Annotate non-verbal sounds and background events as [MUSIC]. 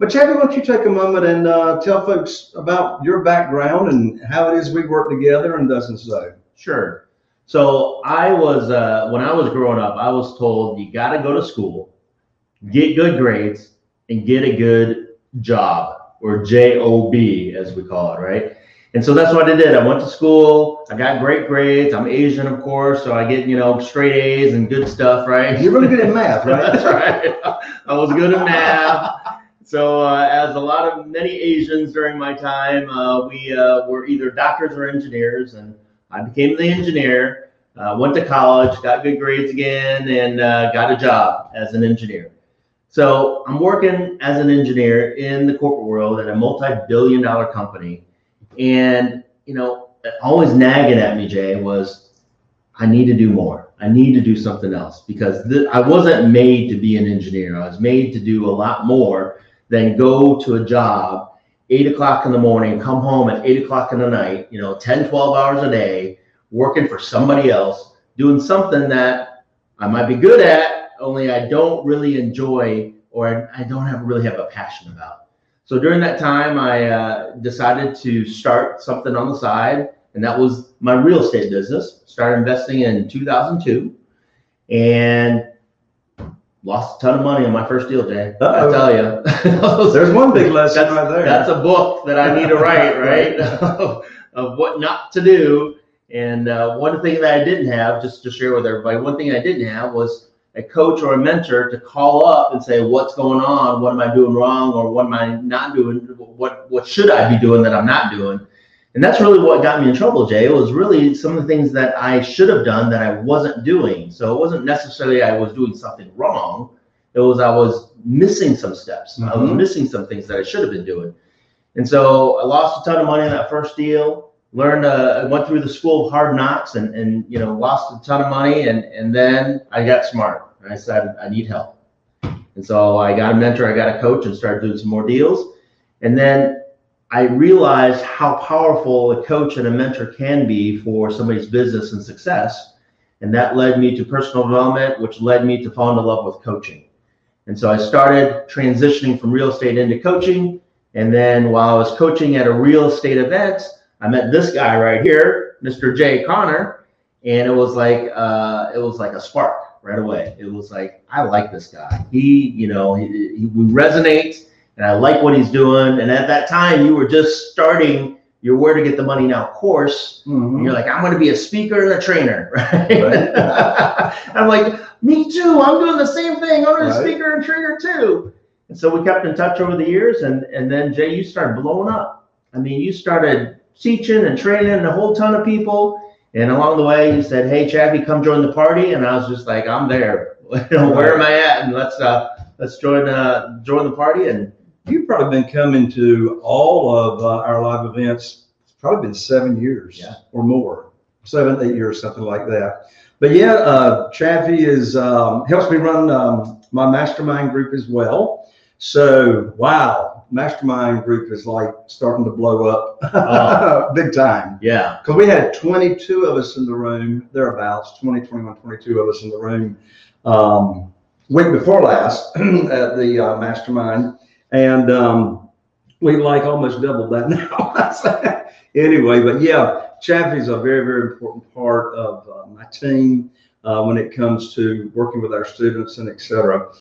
But Chaffee, why don't you take a moment and uh, tell folks about your background and how it is we work together and does and so. Sure. So I was uh, when I was growing up, I was told you got to go to school, get good grades, and get a good job or job as we call it, right? And so that's what I did. I went to school. I got great grades. I'm Asian, of course, so I get you know straight A's and good stuff, right? You're really good at math, right? [LAUGHS] that's right. I was good at math. So, uh, as a lot of many Asians during my time, uh, we uh, were either doctors or engineers, and I became the engineer. Uh, went to college, got good grades again, and uh, got a job as an engineer. So I'm working as an engineer in the corporate world at a multi-billion-dollar company, and you know, always nagging at me, Jay, was I need to do more. I need to do something else because th- I wasn't made to be an engineer. I was made to do a lot more than go to a job eight o'clock in the morning, come home at eight o'clock in the night, you know, 10, 12 hours a day, working for somebody else, doing something that I might be good at, only I don't really enjoy or I don't have really have a passion about. So during that time, I uh, decided to start something on the side, and that was my real estate business. Started investing in 2002, and lost a ton of money on my first deal, Jay. Uh-oh. I tell you, [LAUGHS] There's one big lesson that's, right there. That's a book that I need to write, right? [LAUGHS] of, what not to do. And uh, one thing that I didn't have, just to share with everybody, one thing I didn't have was a coach or a mentor to call up and say, "What's going on? What am I doing wrong? Or what am I not doing? What what should I be doing that I'm not doing?" And that's really what got me in trouble, Jay. It was really some of the things that I should have done that I wasn't doing. So it wasn't necessarily I was doing something wrong. It was I was missing some steps. I was Mhm. missing some things that I should have been doing. And so I lost a ton of money on that first deal. Learned, uh, I went through the school of hard knocks and, and you know lost a ton of money. And and then I got smart. I said I need help. And so I got a mentor, I got a coach, and started doing some more deals. And then I realized how powerful a coach and a mentor can be for somebody's business and success. And that led me to personal development, which led me to fall into love with coaching. And so I started transitioning from real estate into coaching. And then while I was coaching at a real estate event, I met this guy right here, Mr. Jay Conner, and it was like uh, it was like a spark right away. It was like I like this guy. He, you know, he, he, we resonate, and I like what he's doing. And at that time, you were just starting your Where to Get the Money Now course. Mhm. And you're like, I'm going to be a speaker and a trainer, [LAUGHS] right? [LAUGHS] I'm like, me too. I'm doing the same thing. I'm a Right. speaker and trainer too. And so we kept in touch over the years, and and then Jay, you started blowing up. I mean, you started teaching and training a whole ton of people. And along the way, you said, "Hey, Chaffee, come join the party." And I was just like, "I'm there. [LAUGHS] Where am I at?" And let's uh, let's join uh, join the party. And You've probably been coming to all of uh, our live events. It's probably been seven years Yeah. or more, seven, eight years, something like that. But yeah, uh, Chaffee is um, helps me run um, my mastermind group as well. So wow, mastermind group is like starting to blow up [LAUGHS] big time. yeah, Because we had 22 of us in the room, thereabouts, 20, 21, 22 of us in the room um, week before last [CLEARS THROAT] at the uh, mastermind. And um, we like almost doubled that [LAUGHS] now. anyway, but yeah, Chaffee is a very, very important part of uh, my team uh, when it comes to working with our students and et cetera.